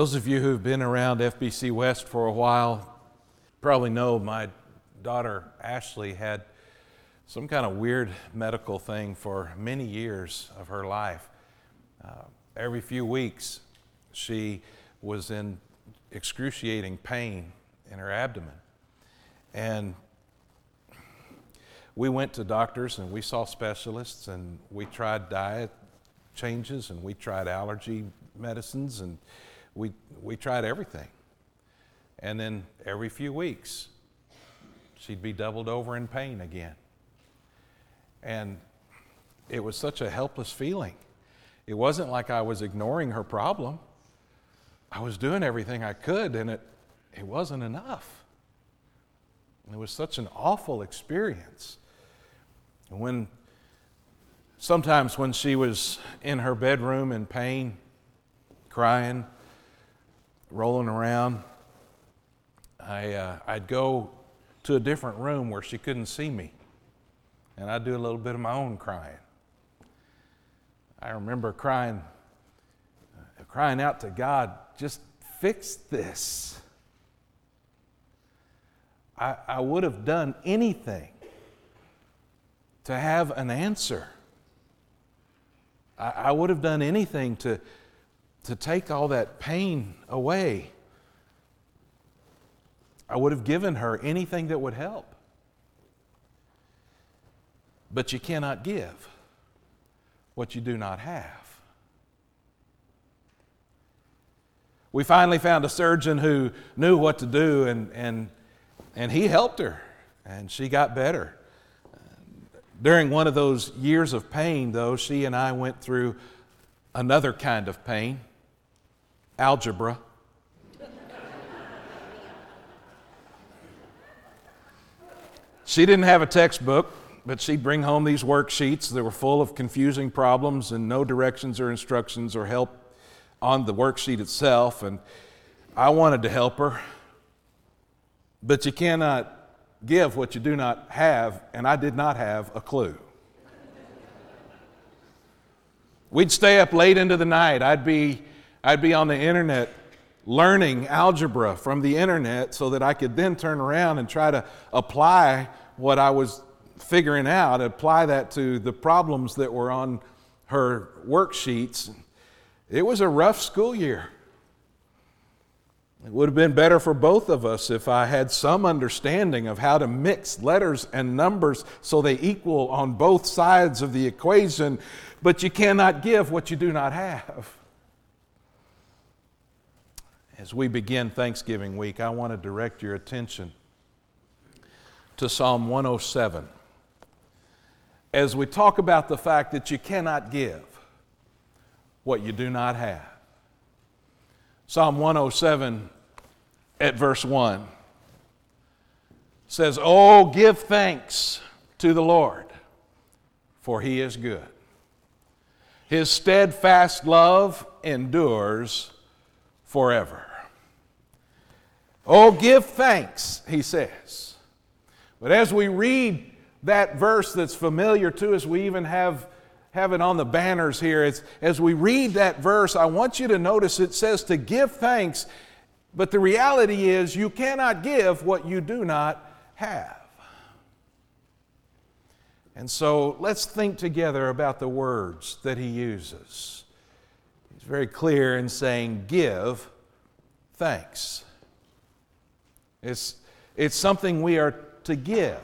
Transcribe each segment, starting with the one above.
Those of you who've been around FBC West for a while probably know my daughter Ashley had some kind of weird medical thing for many years of her life. Uh, every few weeks, she was in excruciating pain in her abdomen. And we went to doctors and we saw specialists and we tried diet changes and we tried allergy medicines and we, we tried everything. And then every few weeks, she'd be doubled over in pain again. And it was such a helpless feeling. It wasn't like I was ignoring her problem. I was doing everything I could, and it, it wasn't enough. It was such an awful experience. When sometimes when she was in her bedroom in pain, crying, rolling around, I, uh, I'd go to a different room where she couldn't see me, and I'd do a little bit of my own crying. I remember crying, uh, crying out to God, just fix this. I, I would have done anything to have an answer. I, I would have done anything to, to take all that pain away. I would have given her anything that would help. But you cannot give what you do not have. We finally found a surgeon who knew what to do, and, and, and he helped her, and she got better. During one of those years of pain, though, she and I went through another kind of pain algebra. she didn't have a textbook, but she'd bring home these worksheets that were full of confusing problems and no directions or instructions or help on the worksheet itself. And I wanted to help her, but you cannot give what you do not have, and I did not have a clue. We'd stay up late into the night. I'd be, I'd be on the internet learning algebra from the internet so that I could then turn around and try to apply what I was figuring out, apply that to the problems that were on her worksheets. It was a rough school year. It would have been better for both of us if I had some understanding of how to mix letters and numbers so they equal on both sides of the equation, but you cannot give what you do not have. As we begin Thanksgiving week, I want to direct your attention to Psalm 107 as we talk about the fact that you cannot give what you do not have. Psalm 107 at verse 1 says, Oh, give thanks to the Lord, for he is good. His steadfast love endures forever. Oh, give thanks, he says. But as we read that verse that's familiar to us, we even have have it on the banners here. It's, as we read that verse, I want you to notice it says to give thanks, but the reality is you cannot give what you do not have. And so let's think together about the words that he uses. He's very clear in saying, Give thanks. It's, it's something we are to give,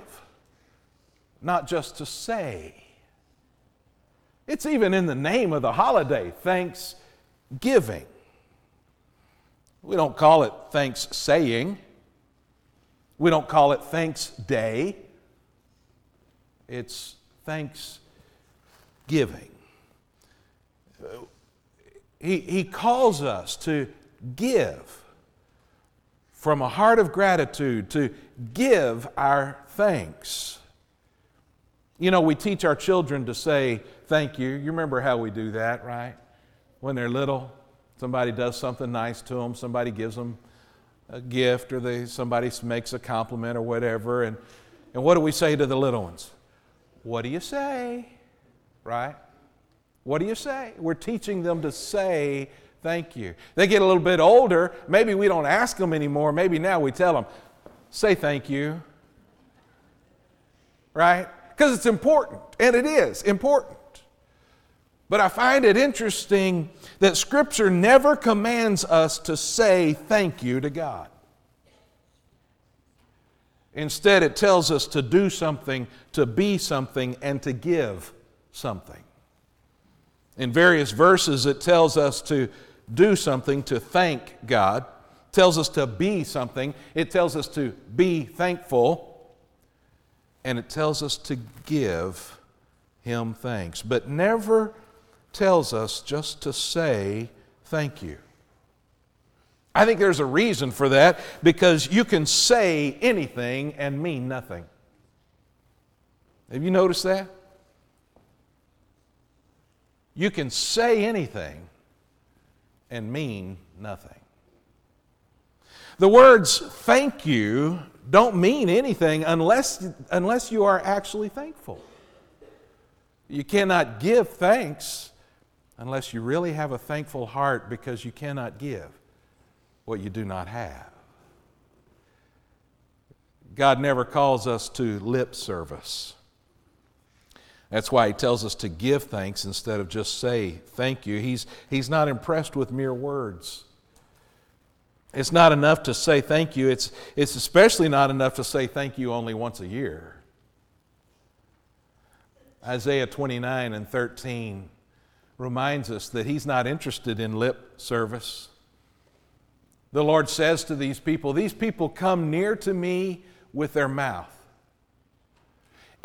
not just to say. It's even in the name of the holiday, Thanksgiving. We don't call it thanks saying. We don't call it thanks day. It's thanksgiving. He, he calls us to give from a heart of gratitude, to give our thanks. You know, we teach our children to say, thank you. You remember how we do that, right? When they're little, somebody does something nice to them, somebody gives them a gift, or they, somebody makes a compliment or whatever. And, and what do we say to the little ones? What do you say? Right? What do you say? We're teaching them to say thank you. They get a little bit older, maybe we don't ask them anymore. Maybe now we tell them, say thank you. Right? Because it's important, and it is important. But I find it interesting that Scripture never commands us to say thank you to God. Instead, it tells us to do something, to be something, and to give something. In various verses, it tells us to do something, to thank God. It tells us to be something. It tells us to be thankful. And it tells us to give Him thanks. But never tells us just to say thank you. I think there's a reason for that because you can say anything and mean nothing. Have you noticed that? You can say anything and mean nothing. The words thank you don't mean anything unless, unless you are actually thankful. You cannot give thanks unless you really have a thankful heart because you cannot give what you do not have. God never calls us to lip service. That's why he tells us to give thanks instead of just say thank you. He's, he's not impressed with mere words. It's not enough to say thank you. It's, it's especially not enough to say thank you only once a year. Isaiah 29 and 13 reminds us that he's not interested in lip service. The Lord says to these people, These people come near to me with their mouth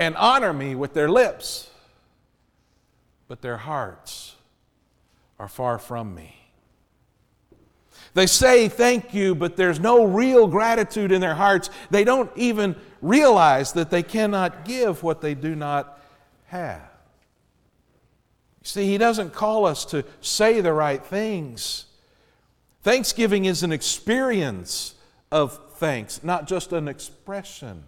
and honor me with their lips, but their hearts are far from me. They say thank you, but there's no real gratitude in their hearts. They don't even realize that they cannot give what they do not have. See, He doesn't call us to say the right things. Thanksgiving is an experience of thanks, not just an expression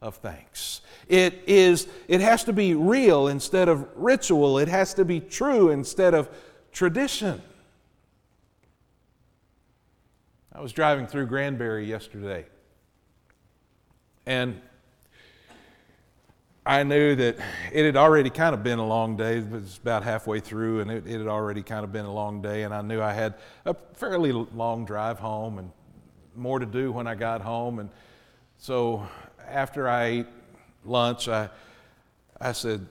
of thanks. It is it has to be real instead of ritual. It has to be true instead of tradition. I was driving through Granbury yesterday. And I knew that it had already kind of been a long day. It was about halfway through, and it, it, had already kind of been a long day. And I knew I had a fairly long drive home and more to do when I got home. And so after I ate lunch, I, I said,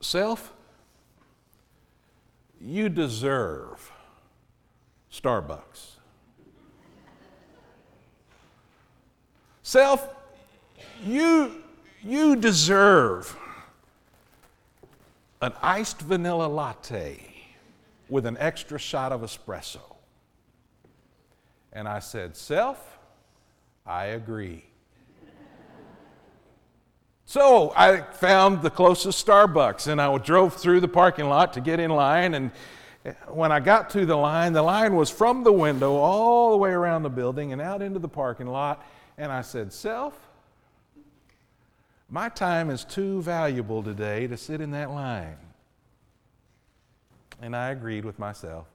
Self, you deserve Starbucks. Self, you you deserve an iced vanilla latte with an extra shot of espresso. And I said, Self, I agree. So I found the closest Starbucks and I drove through the parking lot to get in line. And when I got to the line, the line was from the window all the way around the building and out into the parking lot. And I said, Self, my time is too valuable today to sit in that line. And I agreed with myself.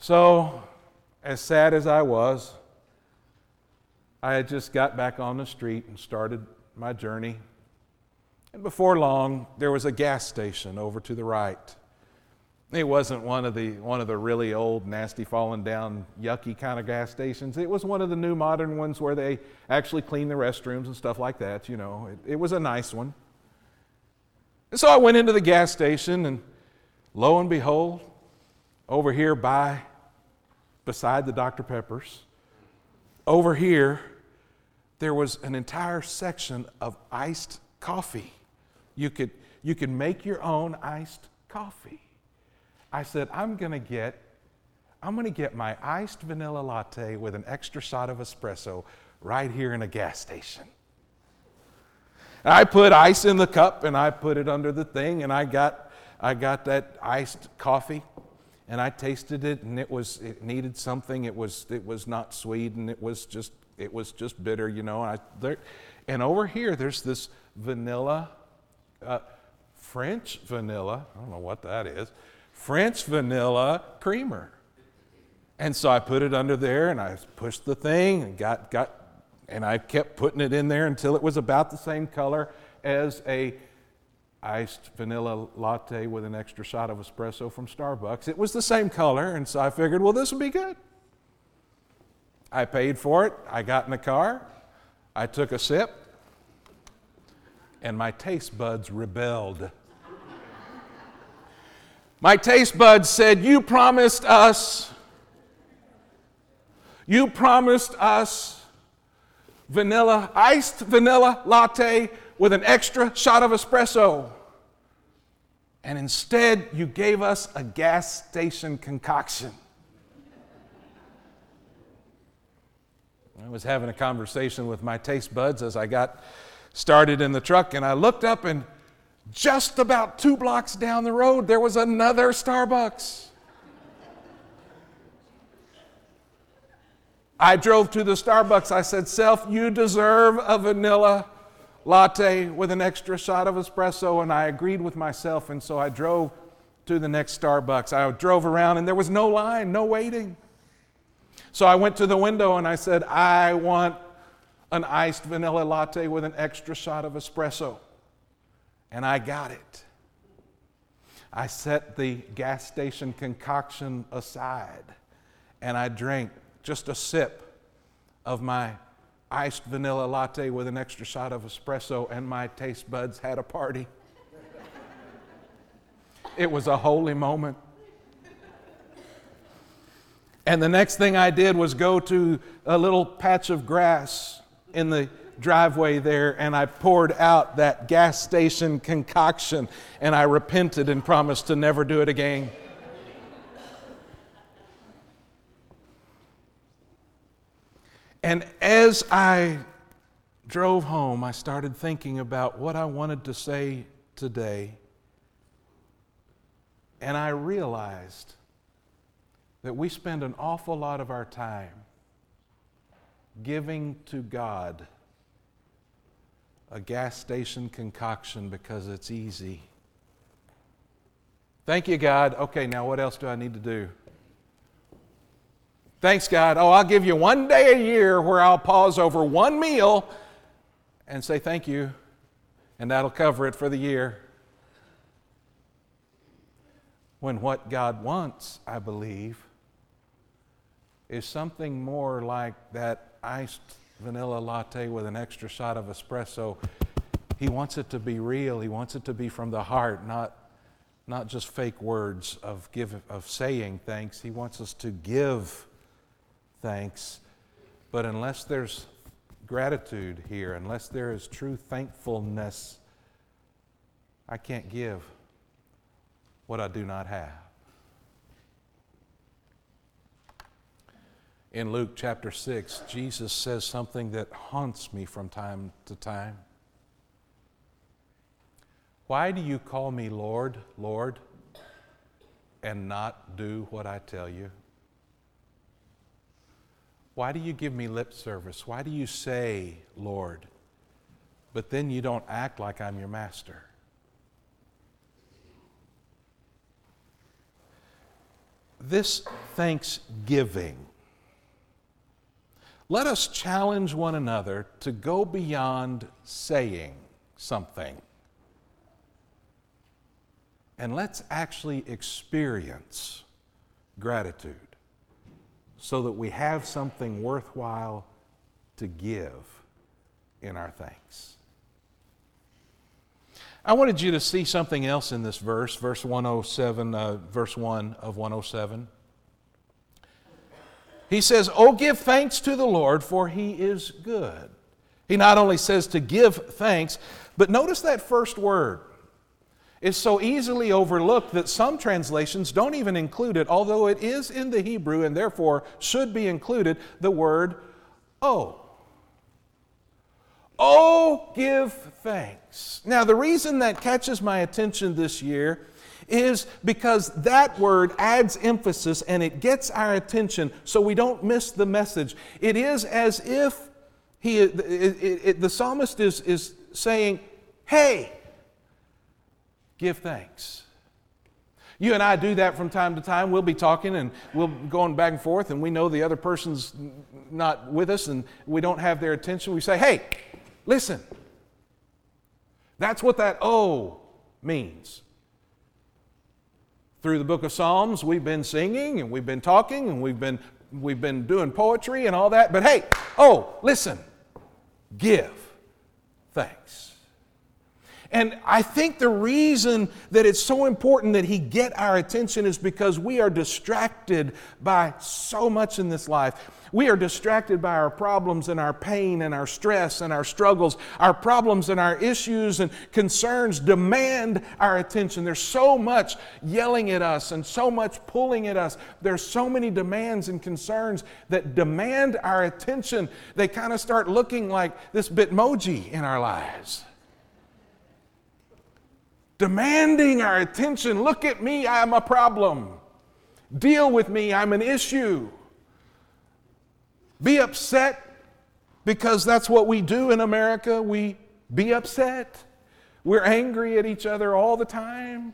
So, as sad as I was, I had just got back on the street and started my journey. And before long, there was a gas station over to the right. It wasn't one of the one of the really old, nasty, fallen down, yucky kind of gas stations. It was one of the new modern ones where they actually clean the restrooms and stuff like that. You know, it, it was a nice one. And so I went into the gas station, and lo and behold, over here by, beside the Dr. Peppers, over here, there was an entire section of iced coffee. You could you could make your own iced coffee. I said, I'm going to get I'm going to get my iced vanilla latte with an extra shot of espresso right here in a gas station. I put ice in the cup and I put it under the thing and I got I got that iced coffee and I tasted it and it was it needed something it was it was not sweet and it was just it was just bitter you know and, I, there, and over here there's this vanilla uh, French vanilla I don't know what that is French vanilla creamer. And so I put it under there and I pushed the thing and got, got and I kept putting it in there until it was about the same color as a iced vanilla latte with an extra shot of espresso from Starbucks. It was the same color, and so I figured, well, this will be good. I paid for it. I got in the car. I took a sip, and my taste buds rebelled. my taste buds said, You promised us you promised us vanilla, iced vanilla latte with an extra shot of espresso. And instead, you gave us a gas station concoction. I was having a conversation with my taste buds as I got started in the truck, and I looked up, and just about two blocks down the road, there was another Starbucks. I drove to the Starbucks. I said, Self, you deserve a vanilla latte with an extra shot of espresso. And I agreed with myself. And so I drove to the next Starbucks. I drove around and there was no line, no waiting. So I went to the window and I said, I want an iced vanilla latte with an extra shot of espresso. And I got it. I set the gas station concoction aside and I drank just a sip of my iced vanilla latte with an extra shot of espresso, and my taste buds had a party. it was a holy moment. And the next thing I did was go to a little patch of grass in the driveway there and I poured out that gas station concoction and I repented and promised to never do it again. And as I drove home, I started thinking about what I wanted to say today. And I realized that we spend an awful lot of our time giving to God a gas station concoction because it's easy. Thank you, God. Okay, now what else do I need to do? Thanks, God. Oh, I'll give you one day a year where I'll pause over one meal and say thank you, and that'll cover it for the year. When what God wants, I believe, is something more like that iced vanilla latte with an extra shot of espresso. He wants it to be real. He wants it to be from the heart, not, not just fake words of, give, of saying thanks. He wants us to give thanks. But unless there's gratitude here, unless there is true thankfulness, I can't give what I do not have. In Luke chapter 6, Jesus says something that haunts me from time to time. Why do you call me Lord, Lord, and not do what I tell you? Why do you give me lip service? Why do you say, Lord, but then you don't act like I'm your master? This thanksgiving, let us challenge one another to go beyond saying something. And let's actually experience gratitude so that we have something worthwhile to give in our thanks. I wanted you to see something else in this verse, verse 107, uh, verse 1 of 107. He says, Oh, give thanks to the Lord, for he is good. He not only says to give thanks, but notice that first word is so easily overlooked that some translations don't even include it, although it is in the Hebrew and therefore should be included, the word oh. Oh, give thanks. Now, the reason that catches my attention this year is because that word adds emphasis and it gets our attention so we don't miss the message. It is as if he, it, it, it, the psalmist is, is saying, Hey, give thanks. You and I do that from time to time. We'll be talking and we'll going back and forth, and we know the other person's not with us and we don't have their attention. We say, hey, listen. That's what that oh means. Through the book of Psalms, we've been singing and we've been talking and we've been, we've been doing poetry and all that. But hey, oh, listen, give thanks. And I think the reason that it's so important that He get our attention is because we are distracted by so much in this life. We are distracted by our problems and our pain and our stress and our struggles. Our problems and our issues and concerns demand our attention. There's so much yelling at us and so much pulling at us. There's so many demands and concerns that demand our attention. They kind of start looking like this bitmoji in our lives demanding our attention. Look at me, I'm a problem. Deal with me, I'm an issue. Be upset because that's what we do in America. We be upset. We're angry at each other all the time.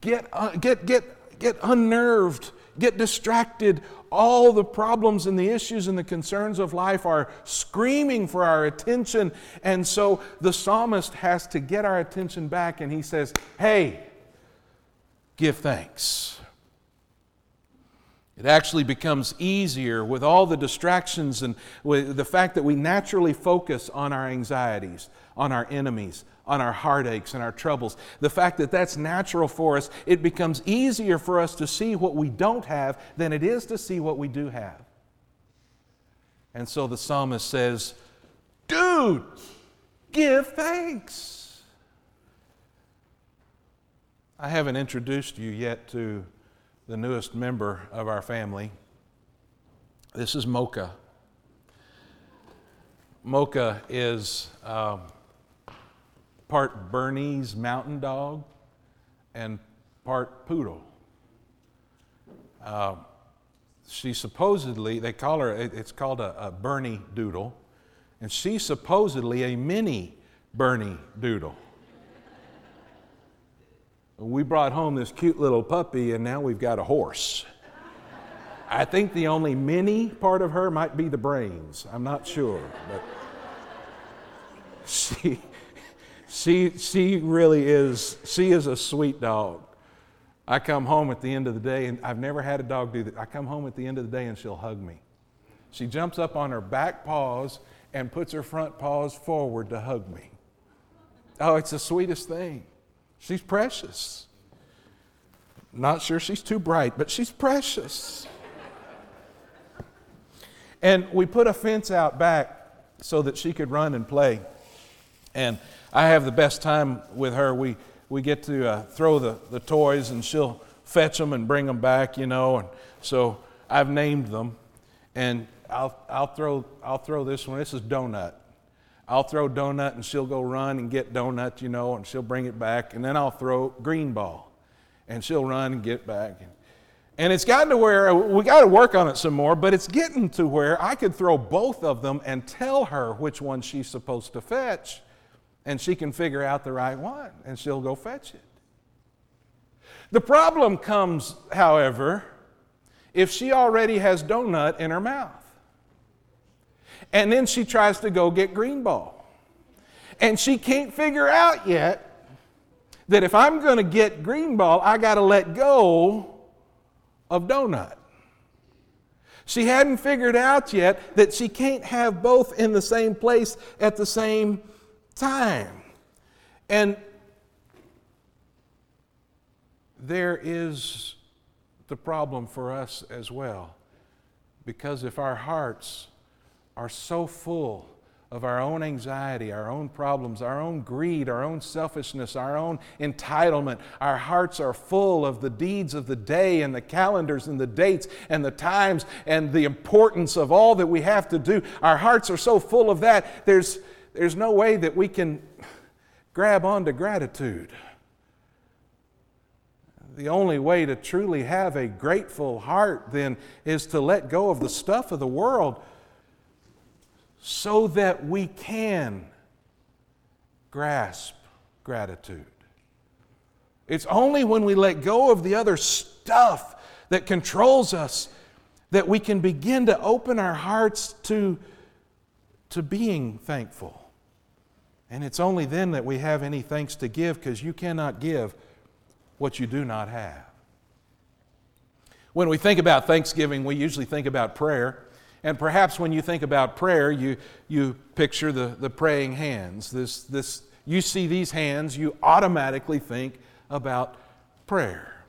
Get, uh, get, get, get unnerved, get distracted all the problems and the issues and the concerns of life are screaming for our attention. And so the psalmist has to get our attention back and he says, Hey, give thanks. It actually becomes easier with all the distractions and with the fact that we naturally focus on our anxieties, on our enemies, on our heartaches and our troubles. The fact that that's natural for us, it becomes easier for us to see what we don't have than it is to see what we do have. And so the psalmist says, Dude, give thanks. I haven't introduced you yet to the newest member of our family. This is Mocha. Mocha is. Um, part Bernese mountain dog and part poodle. Uh, she supposedly, they call her, it's called a, a Bernie Doodle, and she's supposedly a mini Bernie Doodle. We brought home this cute little puppy, and now we've got a horse. I think the only mini part of her might be the brains. I'm not sure, but she she, she really is, she is a sweet dog. I come home at the end of the day, and I've never had a dog do that. I come home at the end of the day and she'll hug me. She jumps up on her back paws and puts her front paws forward to hug me. Oh, it's the sweetest thing. She's precious. Not sure she's too bright, but she's precious. and we put a fence out back so that she could run and play. And I have the best time with her. We, we get to uh, throw the, the toys and she'll fetch them and bring them back, you know. And so I've named them. And I'll, I'll, throw, I'll throw this one. This is Donut. I'll throw Donut and she'll go run and get Donut, you know, and she'll bring it back. And then I'll throw Green Ball and she'll run and get back. And it's gotten to where we got to work on it some more, but it's getting to where I could throw both of them and tell her which one she's supposed to fetch and she can figure out the right one and she'll go fetch it. The problem comes, however, if she already has donut in her mouth. And then she tries to go get green ball. And she can't figure out yet that if I'm going to get green ball, I got to let go of donut. She hadn't figured out yet that she can't have both in the same place at the same time. And there is the problem for us as well. Because if our hearts are so full of our own anxiety, our own problems, our own greed, our own selfishness, our own entitlement. Our hearts are full of the deeds of the day and the calendars and the dates and the times and the importance of all that we have to do. Our hearts are so full of that, there's, there's no way that we can grab onto gratitude. The only way to truly have a grateful heart then is to let go of the stuff of the world so that we can grasp gratitude. It's only when we let go of the other stuff that controls us that we can begin to open our hearts to, to being thankful. And it's only then that we have any thanks to give because you cannot give what you do not have. When we think about Thanksgiving, we usually think about prayer. And perhaps when you think about prayer, you, you picture the, the praying hands. This, this, you see these hands, you automatically think about prayer.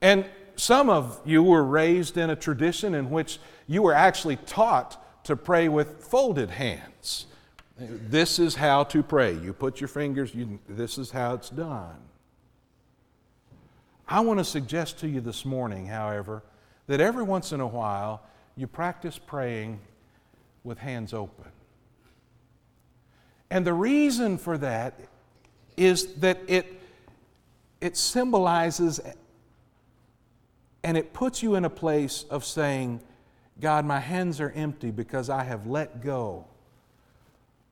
And some of you were raised in a tradition in which you were actually taught to pray with folded hands. This is how to pray. You put your fingers, you, this is how it's done. I want to suggest to you this morning, however, that every once in a while you practice praying with hands open. And the reason for that is that it, it symbolizes and it puts you in a place of saying, God, my hands are empty because I have let go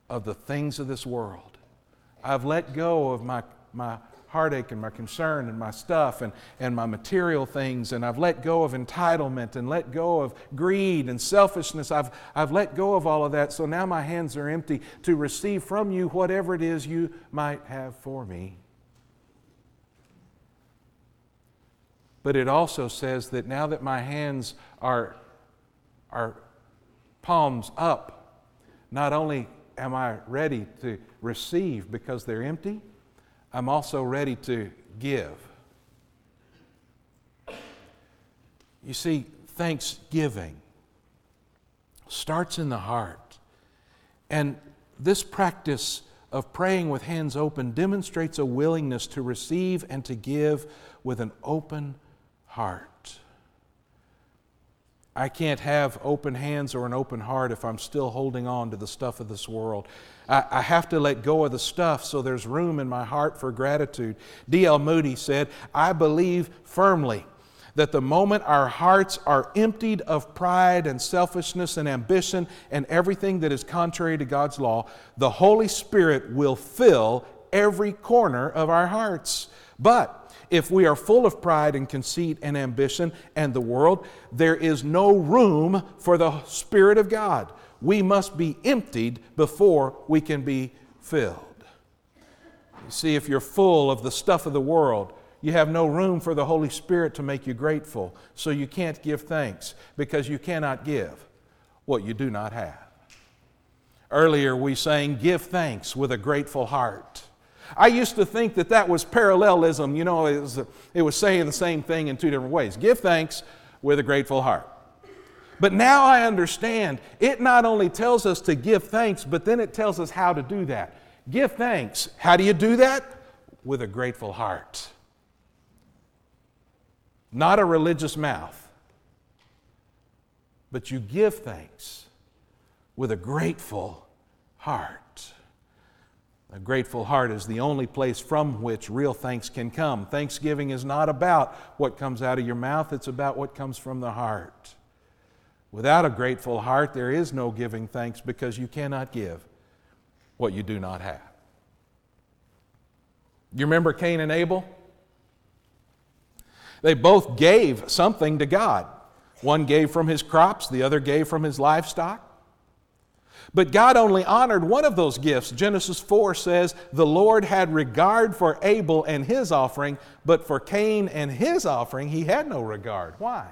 of the things of this world. I've let go of my, my heartache and my concern and my stuff and, and my material things, and I've let go of entitlement and let go of greed and selfishness. I've, I've let go of all of that, so now my hands are empty to receive from you whatever it is you might have for me. But it also says that now that my hands are, are palms up, not only am I ready to receive because they're empty, I'm also ready to give. You see, thanksgiving starts in the heart. And this practice of praying with hands open demonstrates a willingness to receive and to give with an open heart. I can't have open hands or an open heart if I'm still holding on to the stuff of this world. I, I have to let go of the stuff so there's room in my heart for gratitude. D.L. Moody said, I believe firmly that the moment our hearts are emptied of pride and selfishness and ambition and everything that is contrary to God's law, the Holy Spirit will fill every corner of our hearts. But if we are full of pride and conceit and ambition and the world, there is no room for the Spirit of God. We must be emptied before we can be filled. You see, if you're full of the stuff of the world, you have no room for the Holy Spirit to make you grateful, so you can't give thanks because you cannot give what you do not have. Earlier, we sang, Give thanks with a grateful heart. I used to think that that was parallelism. You know, it was, it was saying the same thing in two different ways. Give thanks with a grateful heart. But now I understand it not only tells us to give thanks, but then it tells us how to do that. Give thanks. How do you do that? With a grateful heart. Not a religious mouth, but you give thanks with a grateful heart. A grateful heart is the only place from which real thanks can come. Thanksgiving is not about what comes out of your mouth, it's about what comes from the heart. Without a grateful heart, there is no giving thanks because you cannot give what you do not have. You remember Cain and Abel? They both gave something to God. One gave from his crops, the other gave from his livestock. But God only honored one of those gifts. Genesis 4 says, The Lord had regard for Abel and his offering, but for Cain and his offering, he had no regard. Why?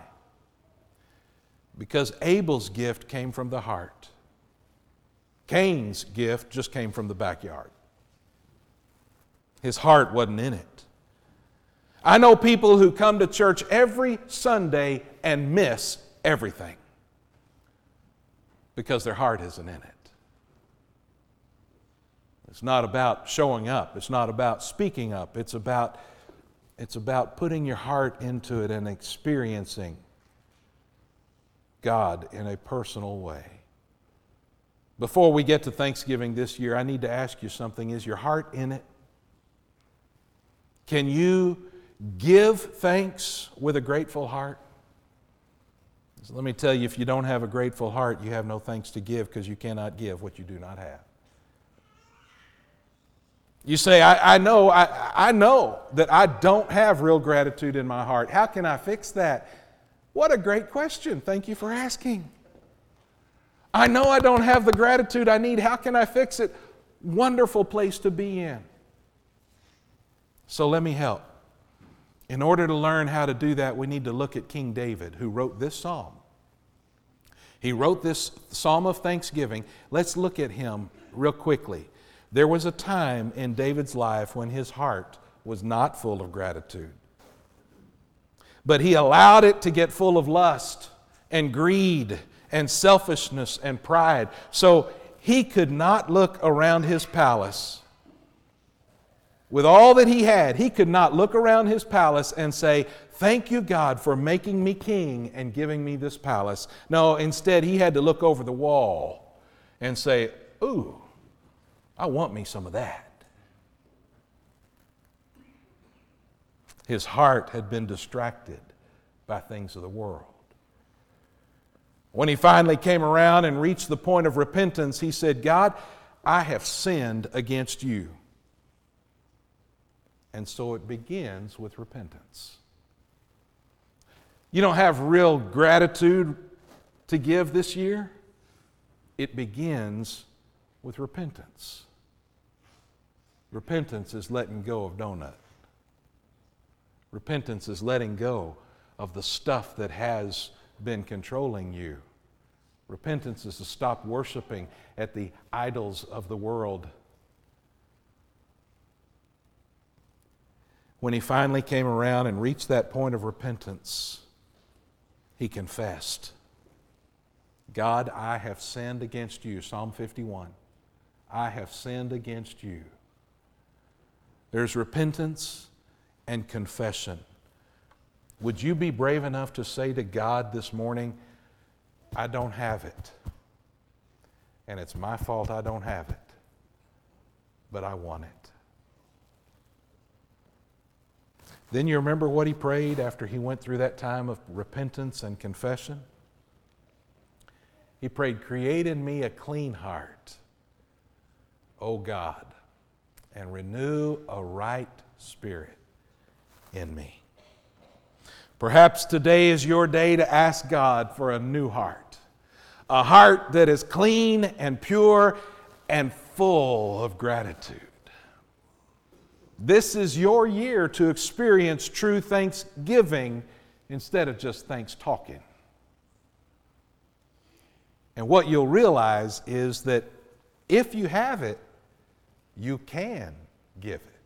Because Abel's gift came from the heart, Cain's gift just came from the backyard. His heart wasn't in it. I know people who come to church every Sunday and miss everything because their heart isn't in it. It's not about showing up, it's not about speaking up, it's about, it's about putting your heart into it and experiencing God in a personal way. Before we get to Thanksgiving this year, I need to ask you something. Is your heart in it? Can you give thanks with a grateful heart? So let me tell you if you don't have a grateful heart, you have no thanks to give because you cannot give what you do not have. You say, I, I know, I, I know that I don't have real gratitude in my heart. How can I fix that? What a great question. Thank you for asking. I know I don't have the gratitude I need. How can I fix it? Wonderful place to be in. So let me help. In order to learn how to do that, we need to look at King David, who wrote this psalm. He wrote this psalm of thanksgiving. Let's look at him real quickly. There was a time in David's life when his heart was not full of gratitude, but he allowed it to get full of lust and greed and selfishness and pride. So he could not look around his palace. With all that he had, he could not look around his palace and say, Thank you, God, for making me king and giving me this palace. No, instead, he had to look over the wall and say, Ooh, I want me some of that. His heart had been distracted by things of the world. When he finally came around and reached the point of repentance, he said, God, I have sinned against you. And so it begins with repentance. You don't have real gratitude to give this year? It begins with repentance. Repentance is letting go of donut. Repentance is letting go of the stuff that has been controlling you. Repentance is to stop worshiping at the idols of the world. When he finally came around and reached that point of repentance, he confessed God, I have sinned against you. Psalm 51. I have sinned against you. There's repentance and confession. Would you be brave enough to say to God this morning, I don't have it. And it's my fault I don't have it. But I want it. Then you remember what he prayed after he went through that time of repentance and confession? He prayed, Create in me a clean heart, O God, and renew a right spirit in me. Perhaps today is your day to ask God for a new heart, a heart that is clean and pure and full of gratitude. This is your year to experience true thanksgiving instead of just thanks talking. And what you'll realize is that if you have it, you can give it.